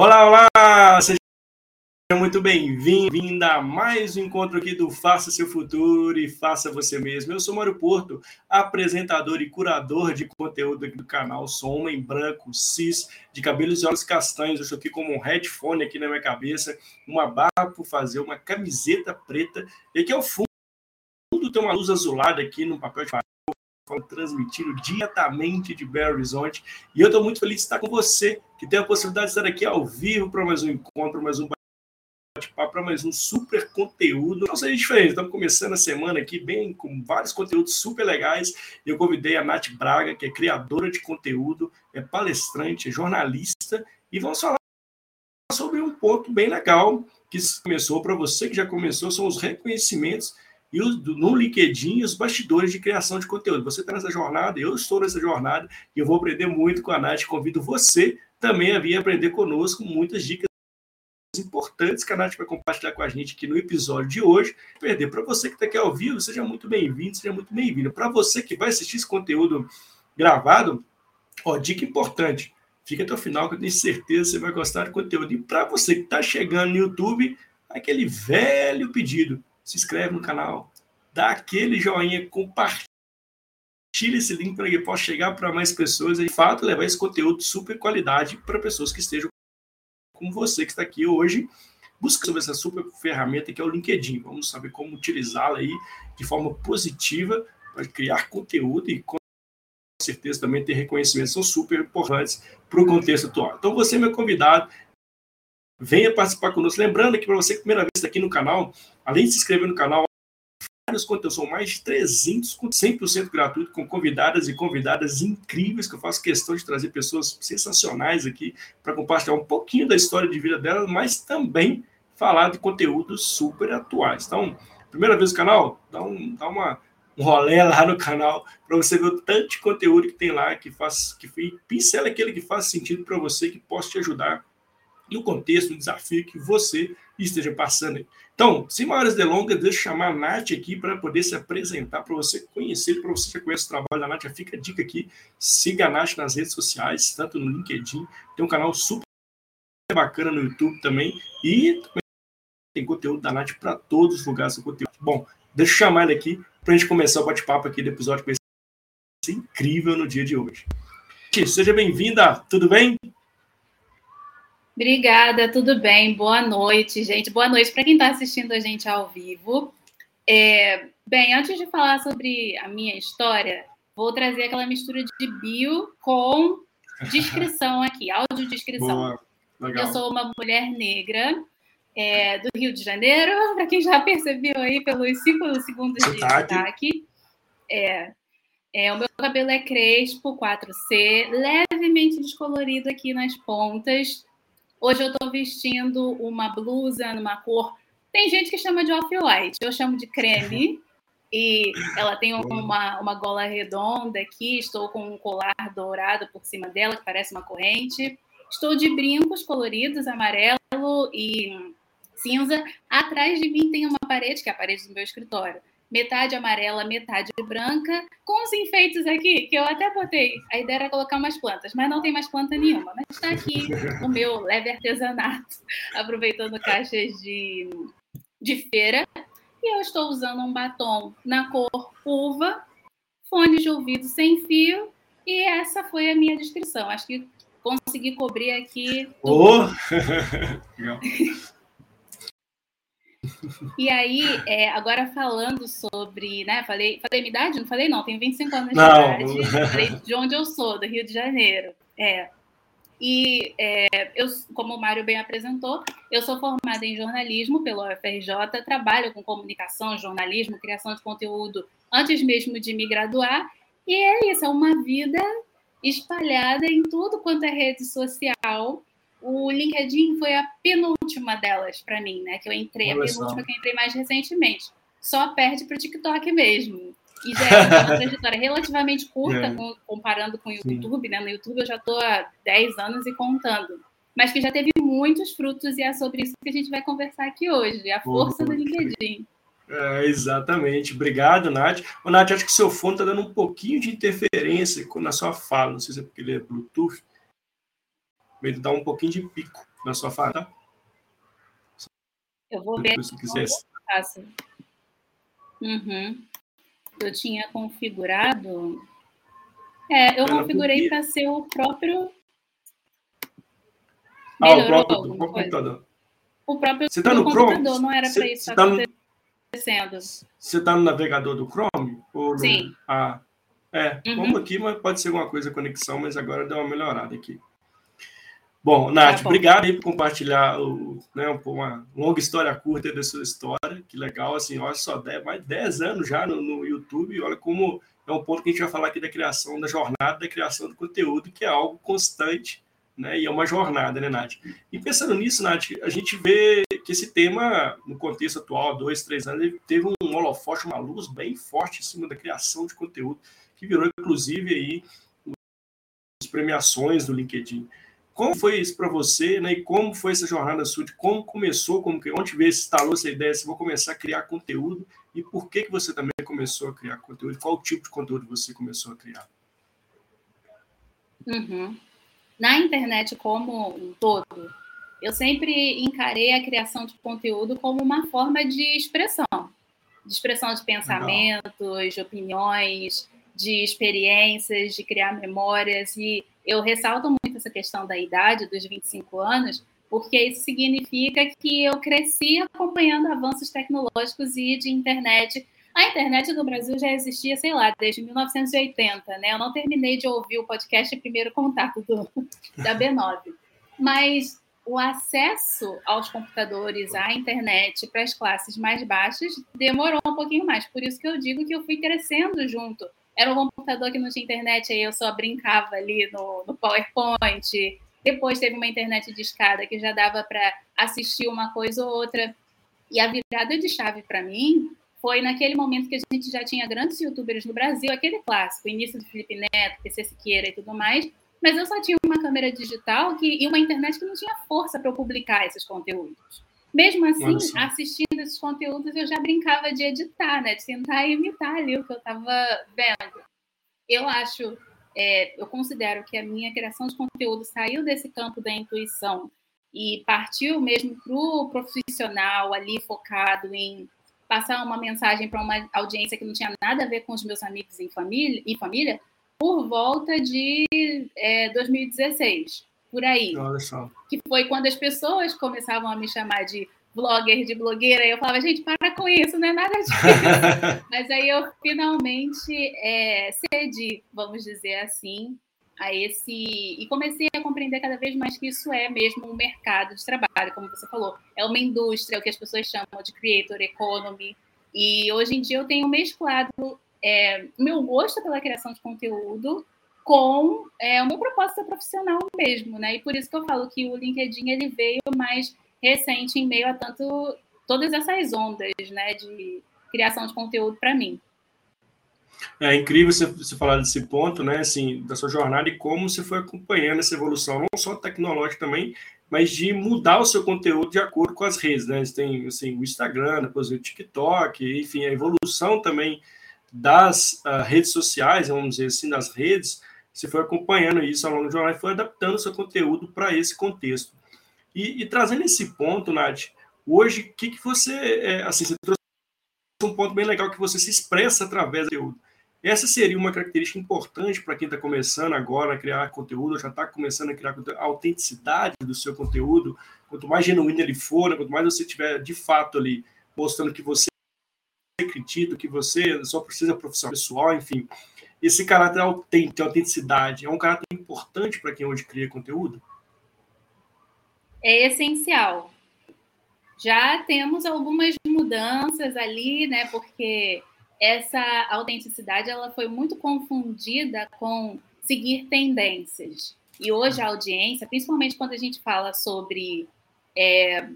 Olá, olá! Seja muito bem-vinda a mais um encontro aqui do Faça Seu Futuro e Faça Você Mesmo. Eu sou Mário Porto, apresentador e curador de conteúdo aqui do canal. Sou homem branco, cis, de cabelos e olhos castanhos. Eu estou aqui com um headphone aqui na minha cabeça, uma barra por fazer, uma camiseta preta. E aqui ao fundo tem uma luz azulada aqui no papel de transmitindo diretamente de Belo Horizonte. E eu estou muito feliz de estar com você, que tem a possibilidade de estar aqui ao vivo para mais um encontro, mais um bate-papo, para mais um super conteúdo. Não seja diferente, estamos começando a semana aqui bem com vários conteúdos super legais. Eu convidei a Nath Braga, que é criadora de conteúdo, é palestrante, é jornalista, e vamos falar sobre um ponto bem legal que começou para você que já começou, são os reconhecimentos e no LinkedIn os bastidores de criação de conteúdo. Você está nessa jornada, eu estou nessa jornada e eu vou aprender muito com a Nath. Convido você também a vir aprender conosco muitas dicas importantes que a Nath vai compartilhar com a gente aqui no episódio de hoje. Perder para você que está aqui ao vivo, seja muito bem-vindo, seja muito bem-vindo. Para você que vai assistir esse conteúdo gravado, ó, dica importante. Fica até o final que eu tenho certeza que você vai gostar do conteúdo. E para você que está chegando no YouTube, aquele velho pedido se inscreve no canal, dá aquele joinha, compartilha esse link para que possa chegar para mais pessoas e, de fato, levar esse conteúdo de super qualidade para pessoas que estejam como você que está aqui hoje, busca sobre essa super ferramenta que é o LinkedIn. Vamos saber como utilizá-la aí de forma positiva para criar conteúdo e com certeza também ter reconhecimento são super importantes para o contexto atual. Então, você é meu convidado, venha participar conosco. Lembrando que para você que primeira vez aqui no canal, além de se inscrever no canal, vários conteúdos, são mais de 300, 100% gratuito, com convidadas e convidadas incríveis, que eu faço questão de trazer pessoas sensacionais aqui para compartilhar um pouquinho da história de vida delas, mas também falar de conteúdos super atuais. Então, primeira vez no canal, dá, um, dá uma, um rolê lá no canal para você ver o tanto de conteúdo que tem lá que faz, que pincela aquele que faz sentido para você, que possa te ajudar e o contexto, o desafio que você esteja passando. Então, sem maiores delongas, deixa eu chamar a Nath aqui para poder se apresentar, para você conhecer, para você que conhece o trabalho da Nath, fica a dica aqui, siga a Nath nas redes sociais, tanto no LinkedIn, tem um canal super bacana no YouTube também, e tem conteúdo da Nath para todos os lugares do conteúdo. Bom, deixa eu chamar ele aqui para a gente começar o bate-papo aqui do episódio que vai ser incrível no dia de hoje. Seja bem-vinda, tudo bem? Obrigada, tudo bem? Boa noite, gente. Boa noite para quem está assistindo a gente ao vivo. É, bem, antes de falar sobre a minha história, vou trazer aquela mistura de bio com descrição aqui, audiodescrição. Eu sou uma mulher negra é, do Rio de Janeiro, para quem já percebeu aí pelos cinco segundos de destaque. É, é, o meu cabelo é crespo, 4C, levemente descolorido aqui nas pontas. Hoje eu estou vestindo uma blusa numa cor. Tem gente que chama de off-white, eu chamo de creme. E ela tem uma, uma gola redonda aqui. Estou com um colar dourado por cima dela, que parece uma corrente. Estou de brincos coloridos, amarelo e cinza. Atrás de mim tem uma parede, que é a parede do meu escritório metade amarela, metade branca, com os enfeites aqui, que eu até botei. A ideia era colocar umas plantas, mas não tem mais planta nenhuma. Mas está aqui o meu leve artesanato, aproveitando caixas de, de feira. E eu estou usando um batom na cor uva, fone de ouvido sem fio, e essa foi a minha descrição. Acho que consegui cobrir aqui. Oh! E aí, é, agora falando sobre, né, falei, falei minha idade? Não falei não, tenho 25 anos de idade, falei de onde eu sou, do Rio de Janeiro. É. E é, eu, como o Mário bem apresentou, eu sou formada em jornalismo pelo UFRJ, trabalho com comunicação, jornalismo, criação de conteúdo antes mesmo de me graduar. E é isso, é uma vida espalhada em tudo quanto é rede social, o LinkedIn foi a penúltima delas para mim, né? Que eu entrei, Olha a penúltima só. que eu entrei mais recentemente. Só perde para o TikTok mesmo. E já é uma trajetória relativamente curta, é. com, comparando com o YouTube, Sim. né? No YouTube eu já estou há 10 anos e contando. Mas que já teve muitos frutos e é sobre isso que a gente vai conversar aqui hoje, a força do LinkedIn. É, exatamente. Obrigado, Nath. Ô, Nath, acho que o seu fone está dando um pouquinho de interferência na sua fala. Não sei se é porque ele é Bluetooth meio de dar um pouquinho de pico. na sua fala, tá? Eu vou ver. Se quiser. Uhum. Eu tinha configurado. É, eu configurei para ser o próprio. Ah, o próprio computador. O próprio Você tá no computador, Chrome? não era para isso tá acontecendo. Você está no navegador do Chrome? Ou no... Sim. Ah, é, uhum. vamos aqui, mas pode ser alguma coisa conexão, mas agora deu uma melhorada aqui. Bom, Nath, tá bom. obrigado aí por compartilhar o, né, uma longa história curta da sua história. Que legal, assim, olha só, mais de 10 anos já no, no YouTube. Olha como é um ponto que a gente vai falar aqui da criação, da jornada da criação do conteúdo, que é algo constante, né? E é uma jornada, né, Nath? E pensando nisso, Nath, a gente vê que esse tema, no contexto atual, dois, três anos, ele teve um holofote, uma luz bem forte em cima da criação de conteúdo, que virou, inclusive, aí, as premiações do LinkedIn. Como foi isso para você, né? E como foi essa jornada sua? De como começou, como que, onde veio, instalou essa ideia, se vou começar a criar conteúdo e por que que você também começou a criar conteúdo? Qual tipo de conteúdo você começou a criar? Uhum. Na internet como um todo, eu sempre encarei a criação de conteúdo como uma forma de expressão, de expressão de pensamentos, Legal. de opiniões, de experiências, de criar memórias e eu ressalto muito essa questão da idade, dos 25 anos, porque isso significa que eu cresci acompanhando avanços tecnológicos e de internet. A internet no Brasil já existia, sei lá, desde 1980, né? Eu não terminei de ouvir o podcast Primeiro Contato do, da B9. Mas o acesso aos computadores, à internet, para as classes mais baixas, demorou um pouquinho mais. Por isso que eu digo que eu fui crescendo junto era um computador que não tinha internet, aí eu só brincava ali no, no PowerPoint. Depois teve uma internet de escada que já dava para assistir uma coisa ou outra. E a virada de chave para mim foi naquele momento que a gente já tinha grandes youtubers no Brasil, aquele clássico, início do Felipe Neto, PC Siqueira e tudo mais, mas eu só tinha uma câmera digital que, e uma internet que não tinha força para eu publicar esses conteúdos. Mesmo assim, assistindo esses conteúdos, eu já brincava de editar, né? De tentar imitar ali o que eu estava vendo. Eu acho, é, eu considero que a minha criação de conteúdo saiu desse campo da intuição e partiu mesmo para o profissional ali focado em passar uma mensagem para uma audiência que não tinha nada a ver com os meus amigos em família, e família por volta de é, 2016 por aí. Olha só. Que foi quando as pessoas começavam a me chamar de blogger, de blogueira, e eu falava, gente, para com isso, não é nada disso. Mas aí eu finalmente é, cedi, vamos dizer assim, a esse. E comecei a compreender cada vez mais que isso é mesmo um mercado de trabalho, como você falou. É uma indústria, é o que as pessoas chamam de creator economy. E hoje em dia eu tenho mesclado é, meu gosto pela criação de conteúdo com é, uma proposta profissional mesmo, né? E por isso que eu falo que o LinkedIn ele veio mais recente em meio a tanto todas essas ondas, né, de criação de conteúdo para mim. É incrível você, você falar desse ponto, né, assim, da sua jornada e como você foi acompanhando essa evolução, não só tecnológica também, mas de mudar o seu conteúdo de acordo com as redes, né? Você tem assim, o Instagram, depois o TikTok, enfim, a evolução também das uh, redes sociais, vamos dizer assim, das redes, você foi acompanhando isso ao longo do jornal e foi adaptando seu conteúdo para esse contexto. E, e, trazendo esse ponto, Nath, hoje, o que, que você, é, assim, você trouxe um ponto bem legal que você se expressa através do conteúdo. Essa seria uma característica importante para quem está começando agora a criar conteúdo, já está começando a criar a autenticidade do seu conteúdo. Quanto mais genuíno ele for, né, quanto mais você tiver de fato ali mostrando que você acredita, que você só precisa profissional pessoal, enfim, esse caráter autêntico, autenticidade, é um caráter importante para quem hoje cria conteúdo? É essencial. Já temos algumas mudanças ali, né? Porque essa autenticidade ela foi muito confundida com seguir tendências. E hoje a audiência, principalmente quando a gente fala sobre é,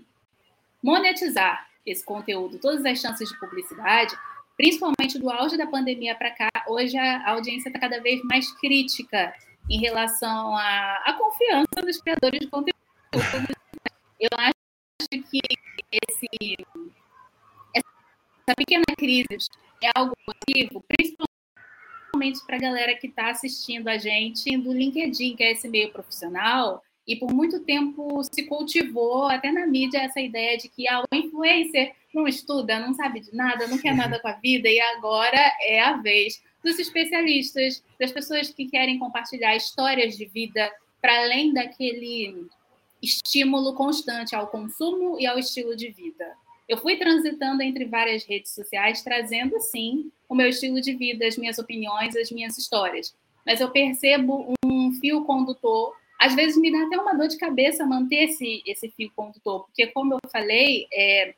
monetizar esse conteúdo, todas as chances de publicidade, principalmente do auge da pandemia para cá, hoje a audiência está cada vez mais crítica em relação à, confiança dos criadores de conteúdo. Eu acho que esse, essa pequena crise é algo positivo, principalmente para a galera que está assistindo a gente do LinkedIn, que é esse meio profissional, E por muito tempo se cultivou, até na mídia, essa ideia de que ah, o influencer não estuda, não sabe de nada, não quer nada com a vida, e agora é a vez dos especialistas, das pessoas que querem compartilhar histórias de vida para além daquele estímulo constante ao consumo e ao estilo de vida. Eu fui transitando entre várias redes sociais, trazendo, sim, o meu estilo de vida, as minhas opiniões, as minhas histórias. Mas eu percebo um fio condutor às vezes me dá até uma dor de cabeça manter esse, esse fio condutor, porque, como eu falei, é,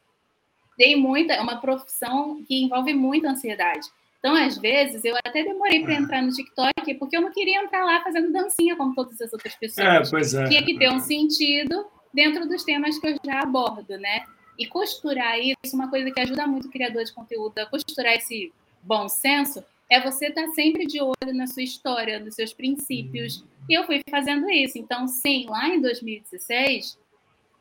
tem muita, é uma profissão que envolve muita ansiedade. Então, às vezes, eu até demorei para entrar no TikTok, porque eu não queria entrar lá fazendo dancinha como todas as outras pessoas. É, pois é. Tinha que ter um sentido dentro dos temas que eu já abordo, né? E costurar isso, uma coisa que ajuda muito o criador de conteúdo a costurar esse bom senso, é você estar tá sempre de olho na sua história, nos seus princípios. E eu fui fazendo isso. Então, sim, lá em 2016,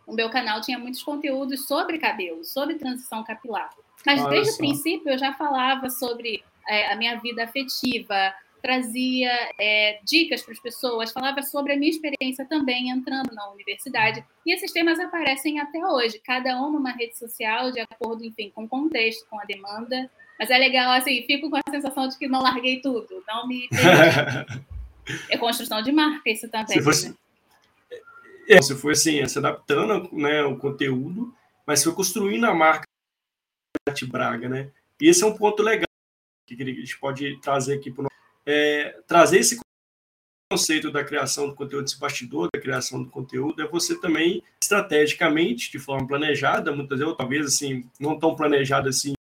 o meu canal tinha muitos conteúdos sobre cabelo, sobre transição capilar. Mas Olha desde só. o princípio eu já falava sobre é, a minha vida afetiva, trazia é, dicas para as pessoas, falava sobre a minha experiência também entrando na universidade. E esses temas aparecem até hoje, cada um numa rede social, de acordo, enfim, com o contexto, com a demanda. Mas é legal, assim, fico com a sensação de que não larguei tudo, não me É construção de marca isso também. Se fosse, né? é, você foi assim, se adaptando né, o conteúdo, mas foi construindo a marca de Braga, né? E esse é um ponto legal que a gente pode trazer aqui para é, trazer esse conceito da criação do conteúdo, esse bastidor da criação do conteúdo, é você também, estrategicamente, de forma planejada, muitas vezes, ou talvez assim, não tão planejada assim,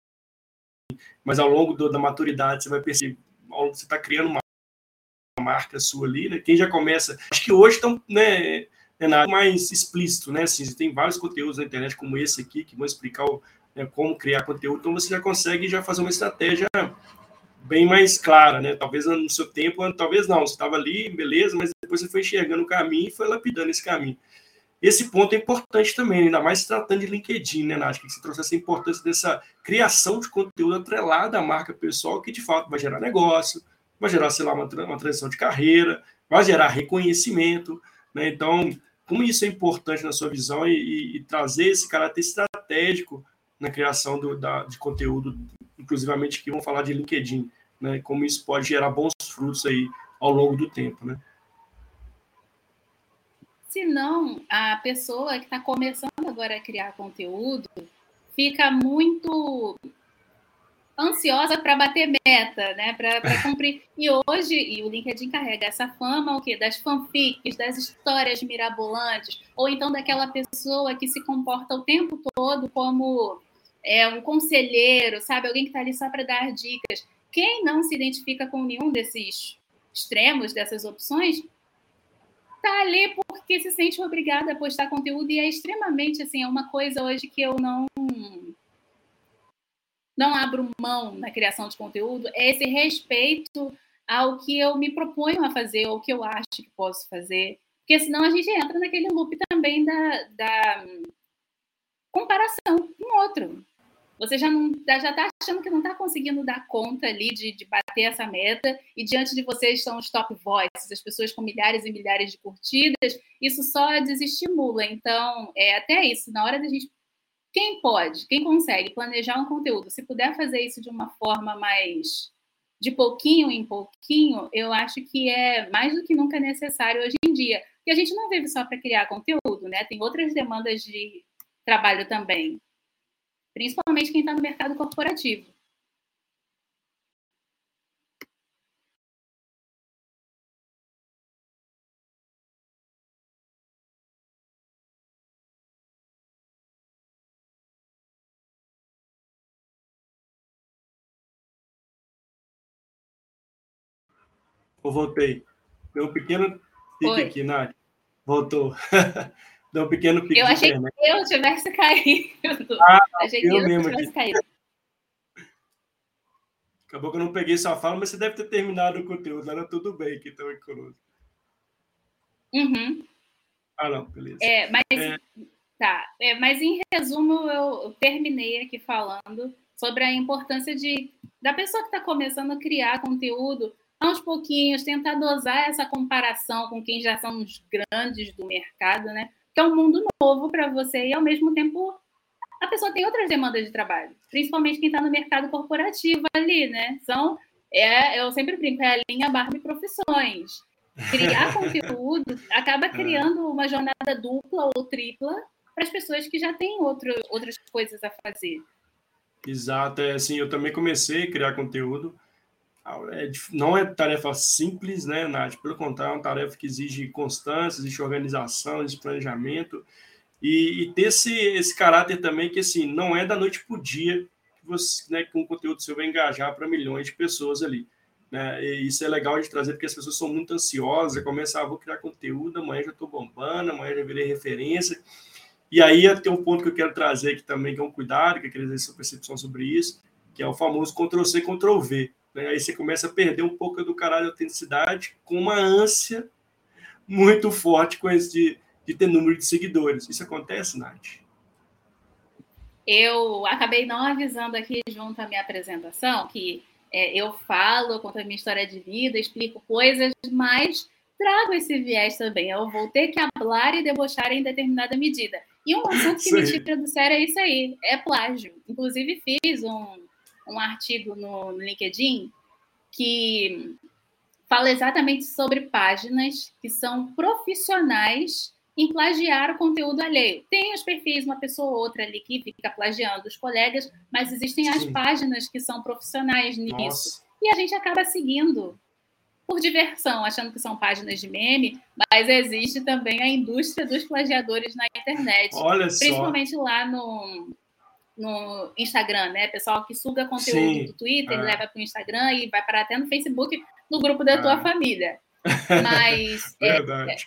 mas ao longo do, da maturidade você vai perceber, você está criando uma marca sua ali, né? Quem já começa, acho que hoje estão, né, é nada mais explícito, né? Assim, tem vários conteúdos na internet como esse aqui que vão explicar o, né, como criar conteúdo, então você já consegue já fazer uma estratégia bem mais clara, né? Talvez no seu tempo, talvez não, você estava ali, beleza, mas depois você foi enxergando o caminho e foi lapidando esse caminho. Esse ponto é importante também, ainda mais se tratando de LinkedIn, né, Nath? Que você trouxe essa importância dessa criação de conteúdo atrelada à marca pessoal, que de fato vai gerar negócio, vai gerar, sei lá, uma, uma transição de carreira, vai gerar reconhecimento, né? Então, como isso é importante na sua visão e, e, e trazer esse caráter estratégico na criação do, da, de conteúdo, inclusivamente que vão falar de LinkedIn, né? Como isso pode gerar bons frutos aí ao longo do tempo, né? Se não, a pessoa que está começando agora a criar conteúdo fica muito ansiosa para bater meta, né? Para cumprir. E hoje, e o LinkedIn carrega essa fama o quê? das fanfics, das histórias mirabolantes, ou então daquela pessoa que se comporta o tempo todo como é, um conselheiro, sabe? Alguém que está ali só para dar dicas. Quem não se identifica com nenhum desses extremos, dessas opções, tá ali porque se sente obrigada a postar conteúdo e é extremamente assim, é uma coisa hoje que eu não não abro mão na criação de conteúdo, é esse respeito ao que eu me proponho a fazer, ou que eu acho que posso fazer. Porque senão a gente entra naquele loop também da, da comparação com o outro. Você já já está achando que não está conseguindo dar conta ali de, de bater essa meta, e diante de vocês estão os top voices, as pessoas com milhares e milhares de curtidas, isso só desestimula. Então, é até isso, na hora da gente quem pode, quem consegue planejar um conteúdo, se puder fazer isso de uma forma mais de pouquinho em pouquinho, eu acho que é mais do que nunca necessário hoje em dia. Porque a gente não vive só para criar conteúdo, né? Tem outras demandas de trabalho também. Principalmente quem está no mercado corporativo. Eu voltei. Deu um pequeno pique aqui, Nath. Voltou. Deu um pequeno pique. Eu achei que eu tivesse caído. Ah, achei eu que eu mesmo tivesse aqui. caído. Acabou que eu não peguei sua fala, mas você deve ter terminado o conteúdo. Era tudo bem que estão conosco. Uhum. Ah, não, beleza. É, mas, é... Tá, é, mas em resumo, eu, eu terminei aqui falando sobre a importância de da pessoa que está começando a criar conteúdo aos pouquinhos, tentar dosar essa comparação com quem já são os grandes do mercado, né? Que é um mundo novo para você e, ao mesmo tempo, a pessoa tem outras demandas de trabalho, principalmente quem está no mercado corporativo ali, né? São, é, eu sempre brinco, é a linha Barbie Profissões. Criar conteúdo acaba é. criando uma jornada dupla ou tripla para as pessoas que já têm outro, outras coisas a fazer. Exato, é assim, eu também comecei a criar conteúdo. É, não é tarefa simples, né, Nath? Pelo contrário, é uma tarefa que exige constância, exige organização, exige planejamento. E, e ter esse, esse caráter também que, assim, não é da noite para o dia que você, né, com o conteúdo seu vai engajar para milhões de pessoas ali. Né? E isso é legal de trazer porque as pessoas são muito ansiosas, começam, ah, vou criar conteúdo, amanhã já estou bombando, amanhã já virei referência. E aí tem um ponto que eu quero trazer aqui também, que é um cuidado, que eu queria dizer sua percepção sobre isso, que é o famoso Ctrl-C, Ctrl-V. Né? Aí você começa a perder um pouco do caralho de autenticidade com uma ânsia muito forte com esse de, de ter número de seguidores. Isso acontece, Nath? Eu acabei não avisando aqui junto à minha apresentação que é, eu falo, conto a minha história de vida, explico coisas, mas trago esse viés também. Eu vou ter que falar e debochar em determinada medida. E um assunto que me tira do sério é isso aí, é plágio. Inclusive, fiz um, um artigo no, no LinkedIn que fala exatamente sobre páginas que são profissionais em plagiar o conteúdo alheio. Tem os perfis, uma pessoa ou outra ali que fica plagiando os colegas, mas existem Sim. as páginas que são profissionais nisso. Nossa. E a gente acaba seguindo por diversão, achando que são páginas de meme, mas existe também a indústria dos plagiadores na internet. Olha principalmente só. lá no, no Instagram, né? Pessoal que suga conteúdo Sim. do Twitter, é. leva para o Instagram e vai parar até no Facebook, no grupo da é. tua família. Mas é, Verdade.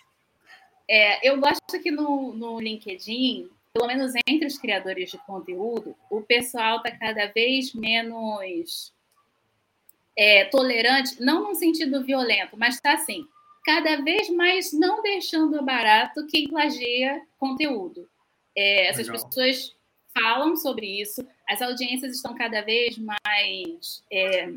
É, eu gosto que no, no LinkedIn, pelo menos entre os criadores de conteúdo, o pessoal está cada vez menos é, tolerante, não num sentido violento, mas está assim, cada vez mais não deixando barato quem plagia conteúdo. É, essas pessoas falam sobre isso, as audiências estão cada vez mais é,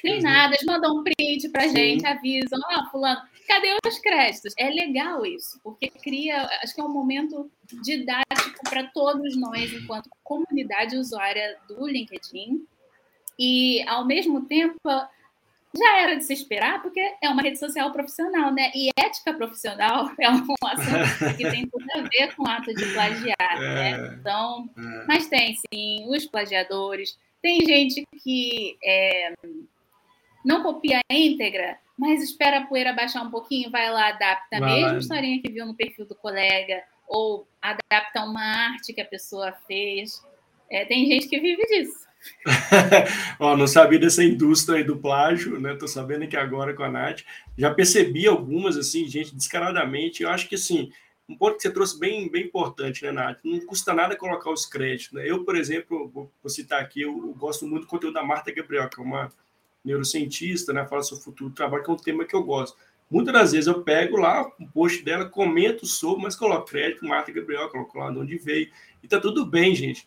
treinadas, né? mandam um print para gente, avisam, ah, fulano, cadê os créditos? É legal isso, porque cria, acho que é um momento didático para todos nós, enquanto comunidade usuária do LinkedIn, e ao mesmo tempo já era de se esperar, porque é uma rede social profissional, né? E ética profissional é um assunto que tem tudo a ver com o ato de plagiar, né? é? Então, é. mas tem sim os plagiadores, tem gente que é, não copia íntegra, mas espera a poeira baixar um pouquinho, vai lá, adapta a mesma historinha que viu no perfil do colega, ou adapta uma arte que a pessoa fez. É, tem gente que vive disso. Ó, não sabia dessa indústria aí do plágio, né? Tô sabendo aqui agora com a Nath. Já percebi algumas, assim, gente, descaradamente. Eu acho que, assim, um ponto que você trouxe bem, bem importante, né, Nath? Não custa nada colocar os créditos, né? Eu, por exemplo, vou, citar aqui, eu, eu, gosto muito do conteúdo da Marta Gabriel, que é uma neurocientista, né? Fala sobre o futuro do trabalho, que é um tema que eu gosto. Muitas das vezes eu pego lá um post dela, comento sobre, mas coloco crédito, Marta Gabriel, coloco lá de onde veio. E tá tudo bem, gente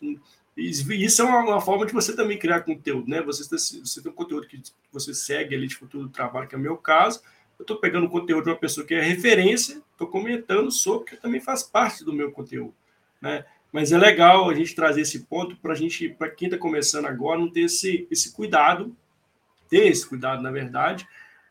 isso é uma, uma, forma de você também criar conteúdo, né? Você, você tem um conteúdo que você segue ali de futuro do trabalho, que é o meu caso. Eu estou pegando o conteúdo de uma pessoa que é referência, estou comentando sobre, que também faz parte do meu conteúdo, né? Mas é legal a gente trazer esse ponto para a gente, para quem está começando agora, não ter esse, esse cuidado, ter esse cuidado, na verdade,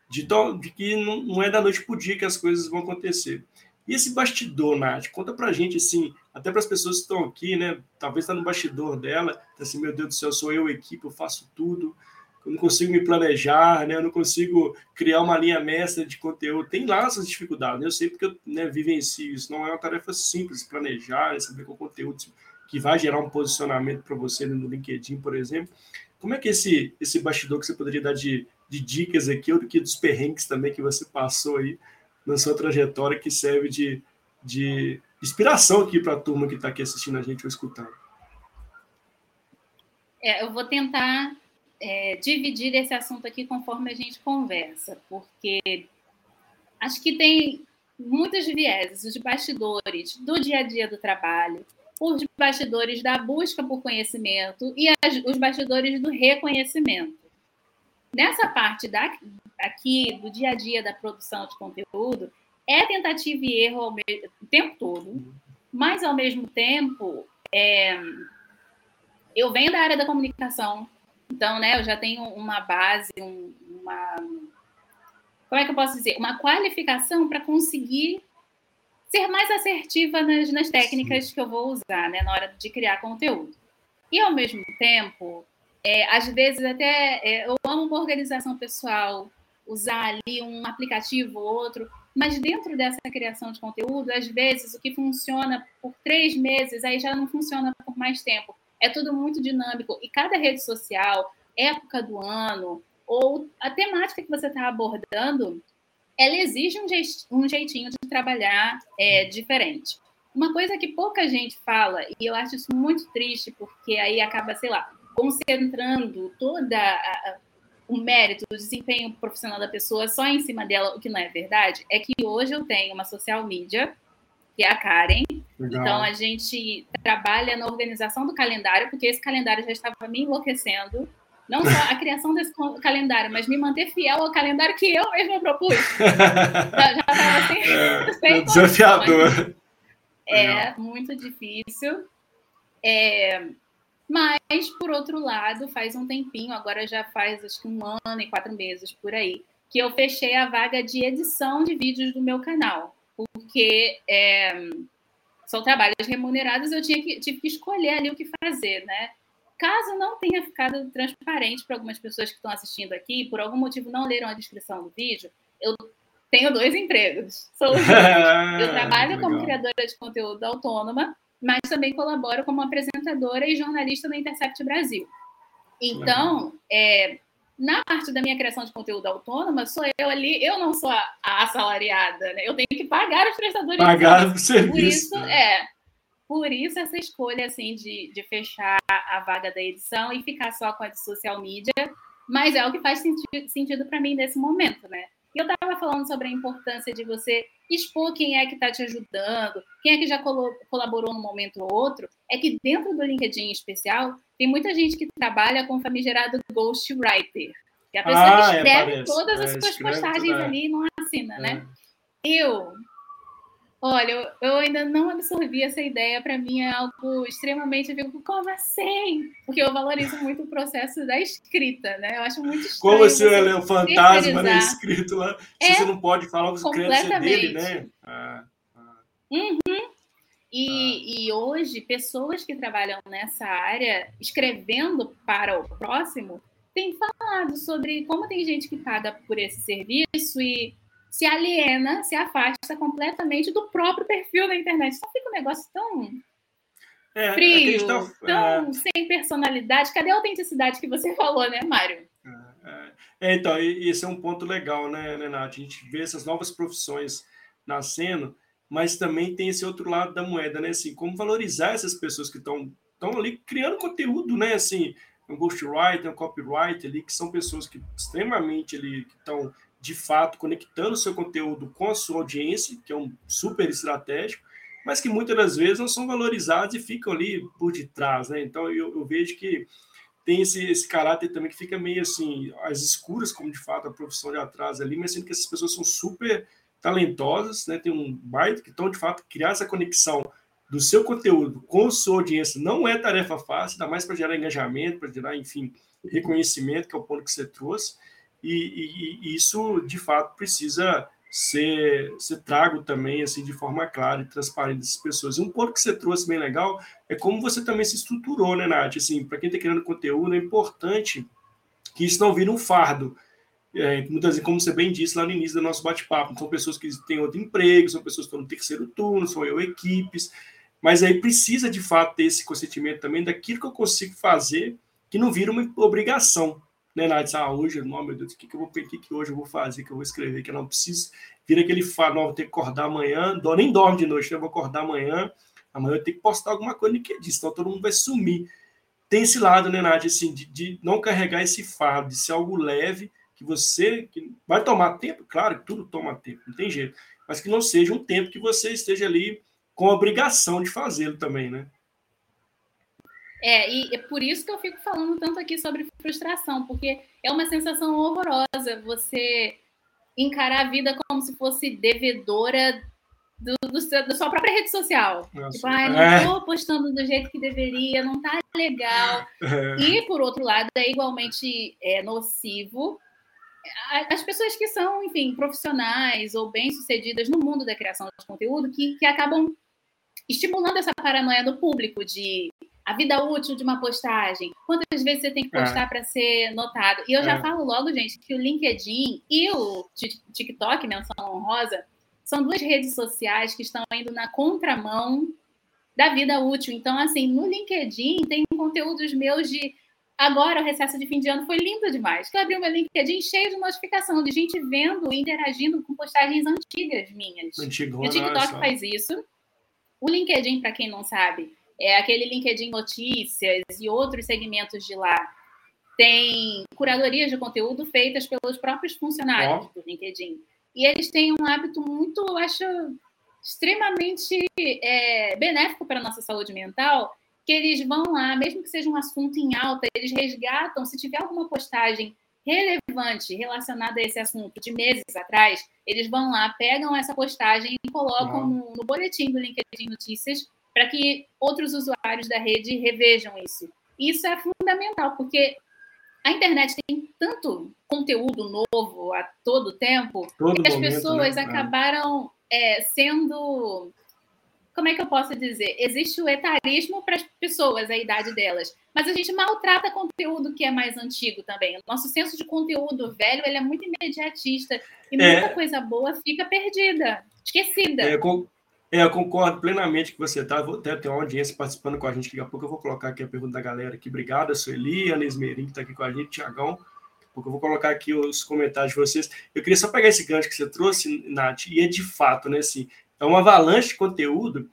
de, de que não, não é da noite para o dia que as coisas vão acontecer. E esse bastidor, Nath, conta pra gente, assim, até para as pessoas que estão aqui, né? Talvez está no bastidor dela, tá assim, meu Deus do céu, sou eu, equipe, eu faço tudo, eu não consigo me planejar, né? Eu não consigo criar uma linha mestra de conteúdo. Tem lá essas dificuldades, né? Eu sei porque eu né, vivencio isso. Não é uma tarefa simples planejar, né? saber qual conteúdo que vai gerar um posicionamento para você no LinkedIn, por exemplo. Como é que esse, esse bastidor que você poderia dar de, de dicas aqui, ou do que dos perrengues também que você passou aí, na sua trajetória que serve de, de inspiração aqui para a turma que está aqui assistindo a gente ou escutando. É, eu vou tentar é, dividir esse assunto aqui conforme a gente conversa, porque acho que tem muitos vieses, os bastidores do dia a dia do trabalho, os bastidores da busca por conhecimento e as, os bastidores do reconhecimento. Nessa parte da aqui do dia a dia da produção de conteúdo é tentativa e erro o tempo todo, mas ao mesmo tempo é, eu venho da área da comunicação, então né, eu já tenho uma base, um, uma como é que eu posso dizer, uma qualificação para conseguir ser mais assertiva nas, nas técnicas Sim. que eu vou usar né, na hora de criar conteúdo. E ao mesmo tempo, é, às vezes até é, eu amo uma organização pessoal, usar ali um aplicativo ou outro, mas dentro dessa criação de conteúdo, às vezes o que funciona por três meses, aí já não funciona por mais tempo. É tudo muito dinâmico e cada rede social, época do ano ou a temática que você está abordando, ela exige um, jeitinho de trabalhar é, diferente. Uma coisa que pouca gente fala, e eu acho isso muito triste, porque aí acaba, sei lá, concentrando toda a, o mérito, o desempenho profissional da pessoa só em cima dela, o que não é verdade, é que hoje eu tenho uma social media, que é a Karen. Legal. Então a gente trabalha na organização do calendário, porque esse calendário já estava me enlouquecendo. Não só a criação desse calendário, mas me manter fiel ao calendário que eu mesma propus. já estava assim, é, sem desafiador. É muito difícil. É, mas, por outro lado, faz um tempinho, agora já faz acho que um ano e quatro meses por aí, que eu fechei a vaga de edição de vídeos do meu canal. Porque é, são trabalhos remunerados, eu tinha que, tive que escolher ali o que fazer, né? Caso não tenha ficado transparente para algumas pessoas que estão assistindo aqui, por algum motivo não leram a descrição do vídeo, eu tenho dois empregos. Sou, eu trabalho como criadora de conteúdo autônoma mas também colaboro como apresentadora e jornalista no Intercept Brasil. Então, é, na parte da minha criação de conteúdo autônoma, sou eu ali, eu não sou a, a assalariada, né? Eu tenho que pagar os prestadores. Pagar o serviço. Por isso, é. Por isso essa escolha assim de, de fechar a vaga da edição e ficar só com a de social media, mas é o que faz sentido, sentido para mim nesse momento, né? E eu estava falando sobre a importância de você expor quem é que está te ajudando, quem é que já colaborou num momento ou outro. É que dentro do LinkedIn em especial, tem muita gente que trabalha com o famigerado ghostwriter. Que a pessoa ah, é, escreve é, todas as é, suas postagens é. ali e não assina, né? É. Eu Olha, eu ainda não absorvi essa ideia, para mim é algo extremamente, eu digo, como assim? Porque eu valorizo muito o processo da escrita, né? Eu acho muito estranho. Como se ele é um fantasma né, escrito lá, se é você não pode falar, quer ser dele, né? Ah, ah. Uhum. E, ah. e hoje, pessoas que trabalham nessa área, escrevendo para o próximo, têm falado sobre como tem gente que paga por esse serviço e se aliena, se afasta completamente do próprio perfil da internet. Só fica um negócio tão é, frio, questão, tão é... sem personalidade. Cadê a autenticidade que você falou, né, Mário? É, é então, esse é um ponto legal, né, Nath? A gente vê essas novas profissões nascendo, mas também tem esse outro lado da moeda, né? Assim, como valorizar essas pessoas que estão ali criando conteúdo, né? Assim, um ghostwriter, um copywriter ali, que são pessoas que extremamente ali, que estão de fato conectando seu conteúdo com a sua audiência, que é um super estratégico, mas que muitas das vezes não são valorizados e ficam ali por detrás, né? Então eu, eu vejo que tem esse, esse caráter também que fica meio assim, as escuras, como de fato a profissão de atrás ali, mas sendo que essas pessoas são super talentosas, né? Tem um baita que estão de fato criar essa conexão do seu conteúdo com a sua audiência não é tarefa fácil, ainda mais para gerar engajamento, para gerar, enfim, reconhecimento, que é o ponto que você trouxe e, e, e isso de fato precisa ser, ser trago também assim de forma clara e transparente dessas pessoas. Um ponto que você trouxe bem legal é como você também se estruturou, né, Nath? Assim, para quem está criando conteúdo, é importante que isso não vire um fardo. É, muitas vezes, como você bem disse lá no início do nosso bate-papo, são pessoas que têm outro emprego, são pessoas que estão no terceiro turno, são eu equipes, mas aí precisa de fato ter esse consentimento também daquilo que eu consigo fazer que não vira uma obrigação né, Nath? Ah, hoje, não, meu Deus, o que, que eu vou que, que hoje eu vou fazer, que eu vou escrever, que eu não preciso. Vira aquele falo, não, vou ter que acordar amanhã, nem dorme de noite, né? eu vou acordar amanhã, amanhã eu tenho que postar alguma coisa que diz, então todo mundo vai sumir. Tem esse lado, né, Nath, assim, de, de não carregar esse fardo, de ser algo leve, que você que vai tomar tempo, claro que tudo toma tempo, não tem jeito, mas que não seja um tempo que você esteja ali com a obrigação de fazê-lo também, né? É, e é por isso que eu fico falando tanto aqui sobre frustração, porque é uma sensação horrorosa você encarar a vida como se fosse devedora do, do seu, da sua própria rede social. Nossa. Tipo, ah, não estou é. postando do jeito que deveria, não está legal. É. E, por outro lado, é igualmente é, nocivo as pessoas que são, enfim, profissionais ou bem-sucedidas no mundo da criação de conteúdo que, que acabam estimulando essa paranoia do público de a vida útil de uma postagem, quantas vezes você tem que postar é. para ser notado. E eu já é. falo logo, gente, que o LinkedIn e o TikTok, menção honrosa, são duas redes sociais que estão indo na contramão da vida útil. Então, assim, no LinkedIn tem conteúdos meus de agora o recesso de fim de ano foi lindo demais. Eu abri o meu LinkedIn cheio de notificação de gente vendo e interagindo com postagens antigas minhas. Antigona, o TikTok nossa. faz isso. O LinkedIn, para quem não sabe, é aquele LinkedIn Notícias e outros segmentos de lá. Tem curadorias de conteúdo feitas pelos próprios funcionários oh. do LinkedIn. E eles têm um hábito muito, eu acho, extremamente é, benéfico para a nossa saúde mental, que eles vão lá, mesmo que seja um assunto em alta, eles resgatam, se tiver alguma postagem relevante relacionada a esse assunto de meses atrás, eles vão lá, pegam essa postagem e colocam no, no boletim do LinkedIn Notícias para que outros usuários da rede revejam isso. Isso é fundamental, porque a internet tem tanto conteúdo novo a todo tempo todo que as momento, pessoas né? acabaram é, sendo. Como é que eu posso dizer? Existe o etarismo para as pessoas, a idade delas. Mas a gente maltrata conteúdo que é mais antigo também. O nosso senso de conteúdo velho ele é muito imediatista. E é, muita coisa boa fica perdida, esquecida. É, com, é, eu concordo plenamente que você está. Vou até ter uma audiência participando com a gente. Daqui a pouco eu vou colocar aqui a pergunta da galera aqui. Obrigado, Sueli, Ana Esmerim, que está aqui com a gente, Tiagão. Porque eu vou colocar aqui os comentários de vocês. Eu queria só pegar esse gancho que você trouxe, Nath, e é de fato, né? Assim, é uma avalanche de conteúdo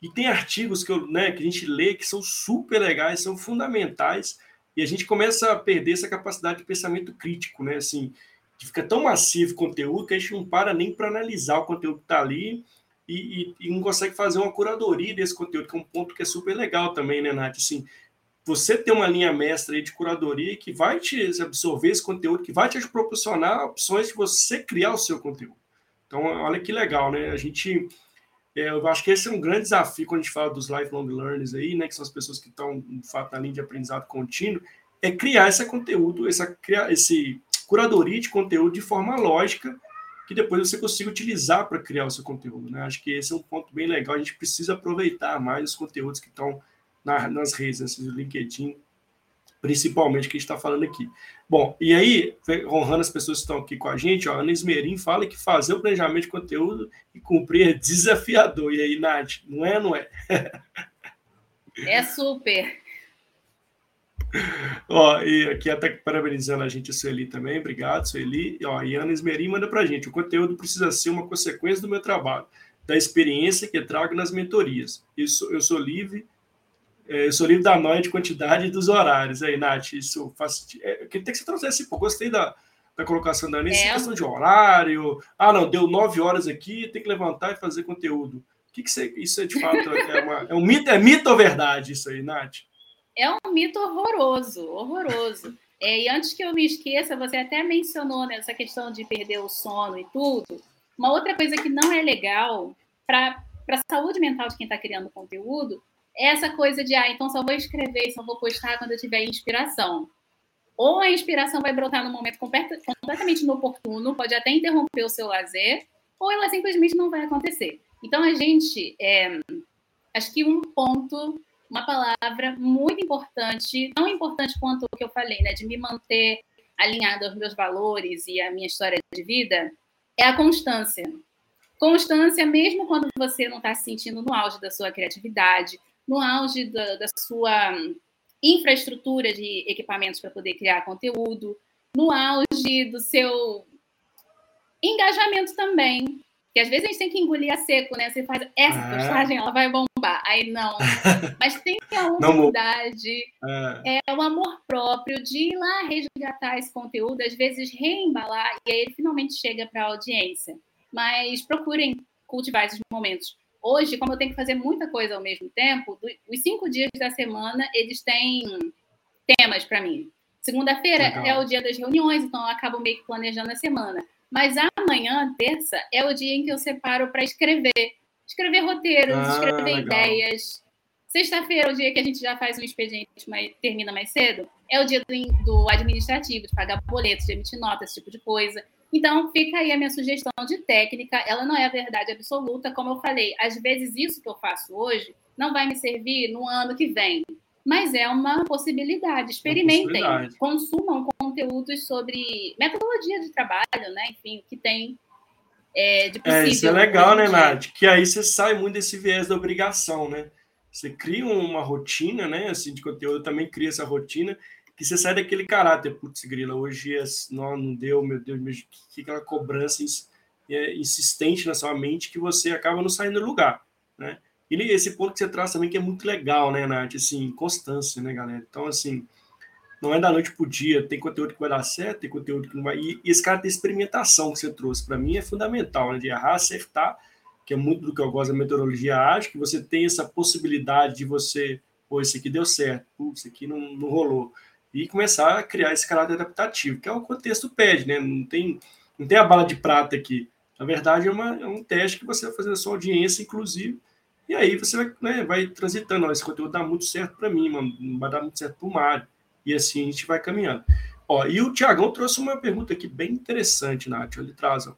e tem artigos que, eu, né, que a gente lê que são super legais, são fundamentais, e a gente começa a perder essa capacidade de pensamento crítico, né? Assim, fica tão massivo o conteúdo que a gente não para nem para analisar o conteúdo que está ali e, e, e, não consegue fazer uma curadoria desse conteúdo, que é um ponto que é super legal também, né, Nath? Assim, você ter uma linha mestra de curadoria que vai te absorver esse conteúdo, que vai te proporcionar opções de você criar o seu conteúdo. Então, olha que legal, né? A gente, é, eu acho que esse é um grande desafio quando a gente fala dos lifelong learners aí, né? Que são as pessoas que estão, de fato, na linha de aprendizado contínuo, é criar esse conteúdo, essa, criar esse curadoria de conteúdo de forma lógica que depois você consiga utilizar para criar o seu conteúdo. Né? Acho que esse é um ponto bem legal. A gente precisa aproveitar mais os conteúdos que estão na, nas redes, né? LinkedIn, principalmente, que a gente está falando aqui. Bom, e aí, honrando as pessoas que estão aqui com a gente, ó, a Ana Esmerim fala que fazer o planejamento de conteúdo e cumprir é desafiador. E aí, Nath, não é não é? É super. Ó, e aqui até parabenizando a gente, a Sueli também, obrigado, Sueli. Ó, e Ana Esmerim manda pra gente, o conteúdo precisa ser uma consequência do meu trabalho, da experiência que trago nas mentorias. Isso, eu sou livre, é, eu sou livre da noite, de quantidade e dos horários. Aí, Nath, isso faz... É, que tem que se trouxesse pouco, gostei da, da colocação da Ana, é. questão de horário, ah, não, deu nove horas aqui, tem que levantar e fazer conteúdo. O que, que você, isso é de fato, é, uma, é um mito, é mito ou verdade isso aí, Nath? É um mito horroroso, horroroso. É, e antes que eu me esqueça, você até mencionou nessa né, questão de perder o sono e tudo. Uma outra coisa que não é legal para a saúde mental de quem está criando conteúdo é essa coisa de, ah, então só vou escrever, só vou postar quando eu tiver inspiração. Ou a inspiração vai brotar num momento completamente inoportuno, pode até interromper o seu lazer, ou ela simplesmente não vai acontecer. Então, a gente, é, acho que um ponto uma palavra muito importante, tão importante quanto o que eu falei, né, de me manter alinhado aos meus valores e à minha história de vida, é a constância. Constância, mesmo quando você não está se sentindo no auge da sua criatividade, no auge da, da sua infraestrutura de equipamentos para poder criar conteúdo, no auge do seu engajamento também. Porque às vezes a gente tem que engolir a seco, né? Você faz essa ah. postagem, ela vai bombar. Aí não. Mas tem a humildade, é. é o amor próprio de ir lá resgatar esse conteúdo, às vezes reembalar, e aí ele finalmente chega para a audiência. Mas procurem cultivar esses momentos. Hoje, como eu tenho que fazer muita coisa ao mesmo tempo, os cinco dias da semana, eles têm temas para mim. Segunda-feira é o dia das reuniões, então eu acabo meio que planejando a semana. Mas amanhã, terça, é o dia em que eu separo para escrever. Escrever roteiros, ah, escrever legal. ideias. Sexta-feira é o dia que a gente já faz um expediente, mas termina mais cedo. É o dia do, do administrativo, de pagar boletos, de emitir notas, esse tipo de coisa. Então, fica aí a minha sugestão de técnica. Ela não é a verdade absoluta, como eu falei. Às vezes, isso que eu faço hoje não vai me servir no ano que vem. Mas é uma possibilidade. Experimentem, uma possibilidade. consumam conteúdos sobre metodologia de trabalho, né? Enfim, que tem é, de possível. É, isso é legal, né, Nath? Que aí você sai muito desse viés da obrigação, né? Você cria uma rotina, né? Assim, de conteúdo, também cria essa rotina que você sai daquele caráter, putz, grila, hoje é, não, não deu, meu Deus, meu, fica aquela cobrança é, insistente na sua mente que você acaba não saindo do lugar, né? E esse ponto que você traz também que é muito legal, né, Nath? Assim, constância, né, galera? Então, assim, não é da noite pro dia, tem conteúdo que vai dar certo, tem conteúdo que não vai. E, esse cara de experimentação que você trouxe, para mim, é fundamental, né? De errar, acertar, que é muito do que eu gosto da metodologia ágil, que você tem essa possibilidade de você, pô, esse aqui deu certo, pô, esse aqui não, não rolou e começar a criar esse caráter adaptativo, que é o contexto pede, né? Não tem, não tem a bala de prata aqui. Na verdade, é, uma, é um teste que você vai fazer na sua audiência, inclusive, e aí você vai, né, vai transitando. Ó, esse conteúdo dá muito certo para mim, mano, vai dar muito certo para o Mário. E assim a gente vai caminhando. Ó, e o Tiagão trouxe uma pergunta aqui bem interessante, Nath. Ele traz, ó.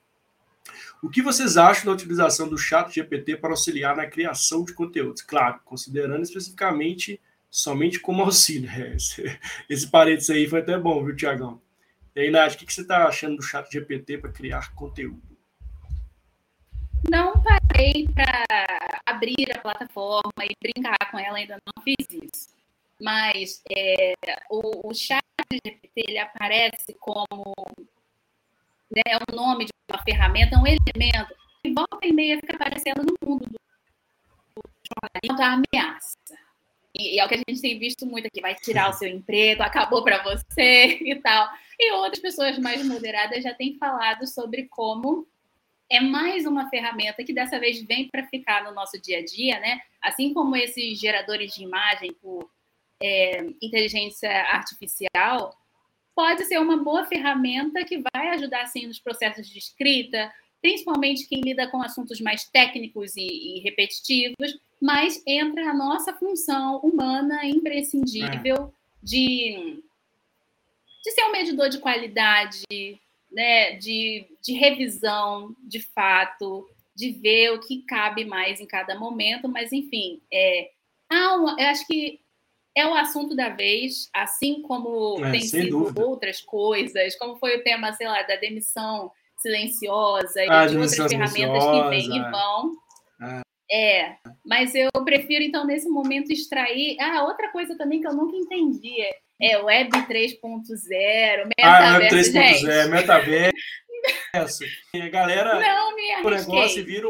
O que vocês acham da utilização do chat GPT para auxiliar na criação de conteúdos? Claro, considerando especificamente somente como auxílio. É, esse, esse parênteses aí foi até bom, viu, Tiagão? E aí, Nath, o que você está achando do chat GPT para criar conteúdo? Não parei para abrir a plataforma e brincar com ela, ainda não fiz isso. Mas é, o, o chat GPT ele aparece como né, é o nome de uma ferramenta, é um elemento que volta e meia fica aparecendo no mundo do, do jornalismo da ameaça e, e, é o que a gente tem visto muito aqui, vai tirar o seu emprego, acabou para você e tal. E outras pessoas mais moderadas já têm falado sobre como é mais uma ferramenta que dessa vez vem para ficar no nosso dia a dia, né? Assim como esses geradores de imagem por é, inteligência artificial, pode ser uma boa ferramenta que vai ajudar assim nos processos de escrita, principalmente quem lida com assuntos mais técnicos e, e repetitivos, mas entra a nossa função humana imprescindível é. de, de ser um medidor de qualidade, né, de, de revisão de fato, de ver o que cabe mais em cada momento, mas enfim, é, há uma, eu acho que é o assunto da vez, assim como é, tem sido dúvida. outras coisas, como foi o tema, sei lá, da demissão silenciosa e ah, de outras ferramentas que vêm e vão. É. é, mas eu prefiro, então, nesse momento, extrair. Ah, outra coisa também que eu nunca entendi é Web 3.0, metaverso. Ah, Web 3.0, metaverso. a galera. Não me O negócio vira.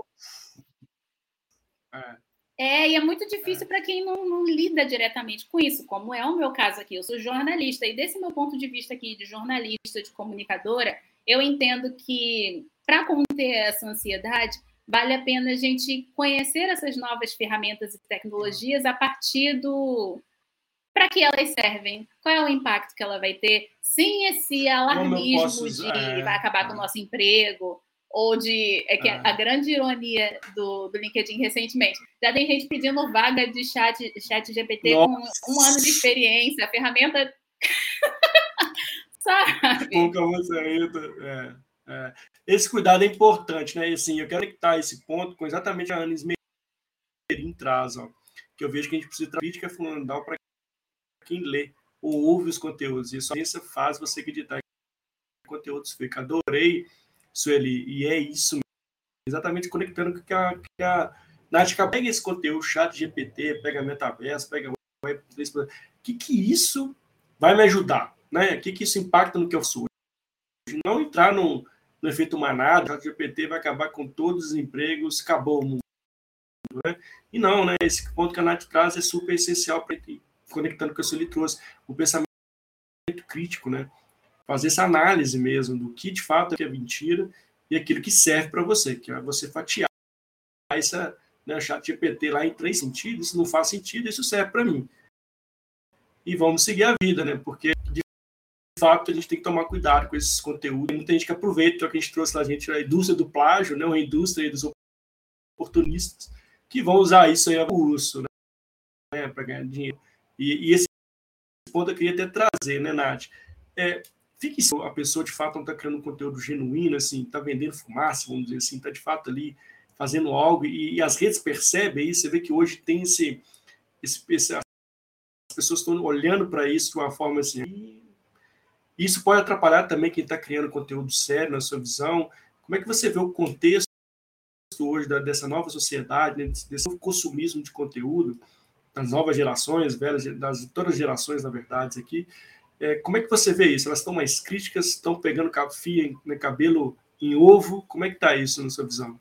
É. É, e é muito difícil é. para quem não, não, lida diretamente com isso, como é o meu caso aqui. Eu sou jornalista, e desse meu ponto de vista aqui de jornalista, de comunicadora, eu entendo que para conter essa ansiedade, vale a pena a gente conhecer essas novas ferramentas e tecnologias a partir do para que elas servem, qual é o impacto que ela vai ter, sem esse alarmismo posso... de é, vai acabar com o nosso emprego, ou de. É que é. a grande ironia do, do LinkedIn recentemente. Já tem gente pedindo vaga de chat, chat GPT Nossa. com um ano de experiência, a ferramenta. Sabe? Pouca lançamento. É, é. Esse cuidado é importante, né? E assim, eu quero conectar esse ponto com exatamente a Ana Esmerim traz, ó, que eu vejo que a gente precisa de crítica fundamental para quem lê ou ouve os conteúdos. E só isso faz você acreditar que conteúdos fica. Adorei, Sueli, e é isso mesmo. Exatamente conectando com que a, que a Nática pega esse conteúdo, chat GPT, pega metaverso, pega Web3, o que que isso vai me ajudar? né? O que, que isso impacta no que eu sou? Não entrar no, no efeito manada, o GPT vai acabar com todos os empregos, acabou o mundo. Né? E não, né? Esse ponto que a Nath traz é super essencial para conectando com o que o trouxe, o pensamento crítico, né? Fazer essa análise mesmo do que de fato é mentira e aquilo que serve para você, que é você fatiar essa, né, chat GPT lá em três sentidos, isso não faz sentido, isso serve para mim. E vamos seguir a vida, né? Porque, de fato, a gente tem que tomar cuidado com esses conteúdos. Muita gente que aproveita o que a gente trouxe lá, a gente, a indústria do plágio, né? a indústria dos oportunistas, que vão usar isso aí a né? Para ganhar dinheiro. E, e, esse ponto eu queria até trazer, né, Nath? É, fique se a pessoa de fato não está criando um conteúdo genuíno, assim, está vendendo fumaça, vamos dizer assim, está de fato ali fazendo algo e, e, as redes percebem isso. Você vê que hoje tem esse, esse, esse as pessoas estão olhando para isso de uma forma assim. E isso pode atrapalhar também quem está criando conteúdo sério na sua visão. Como é que você vê o contexto hoje da, dessa nova sociedade, né, desse, desse consumismo de conteúdo? Das novas gerações, velhas, das todas as gerações, na verdade, aqui. É, como é que você vê isso? Elas estão mais críticas, estão pegando fia, né, cabelo em ovo? Como é que está isso na sua visão?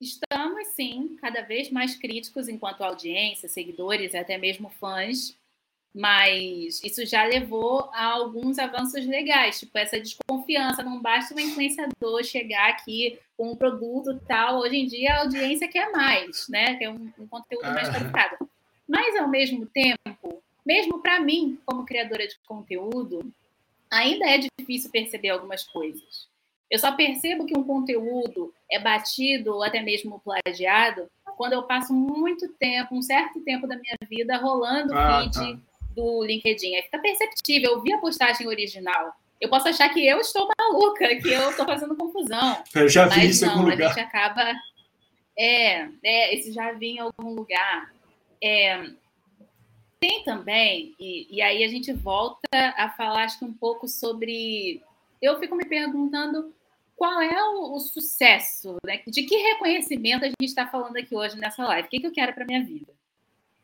Estamos, sim, cada vez mais críticos enquanto audiência, seguidores e até mesmo fãs mas isso já levou a alguns avanços legais, tipo essa desconfiança. Não basta um influenciador chegar aqui com um produto tal. Hoje em dia a audiência quer mais, né? Quer um, um conteúdo mais qualificado. Mas ao mesmo tempo, mesmo para mim, como criadora de conteúdo, ainda é difícil perceber algumas coisas. Eu só percebo que um conteúdo é batido ou até mesmo plagiado quando eu passo muito tempo, um certo tempo da minha vida rolando ah, feed tá do LinkedIn. Aí fica perceptível. Eu vi a postagem original. Eu posso achar que eu estou maluca, que eu estou fazendo confusão. Eu já vi isso não, em algum lugar. A gente acaba. É, é, esse já vi em algum lugar. É, tem também, e, e aí a gente volta a falar acho que um pouco sobre. Eu fico me perguntando qual é o, o sucesso, né? de que reconhecimento a gente está falando aqui hoje nessa live? O que, que eu quero para minha vida?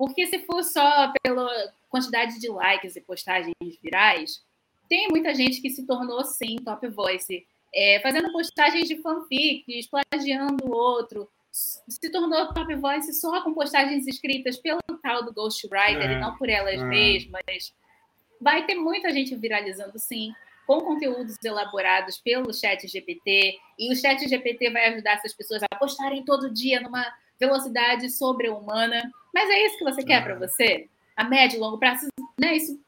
Porque se for só pela quantidade de likes e postagens virais, tem muita gente que se tornou, sim, top voice. É, fazendo postagens de fanfics, plagiando o outro. Se tornou top voice só com postagens escritas pelo tal do Ghostwriter é, e não por elas é. mesmas. Vai ter muita gente viralizando, sim, com conteúdos elaborados pelo chat GPT. E o chat GPT vai ajudar essas pessoas a postarem todo dia numa velocidade sobre-humana. Mas é isso que você quer para você? A médio e longo prazo, né? Isso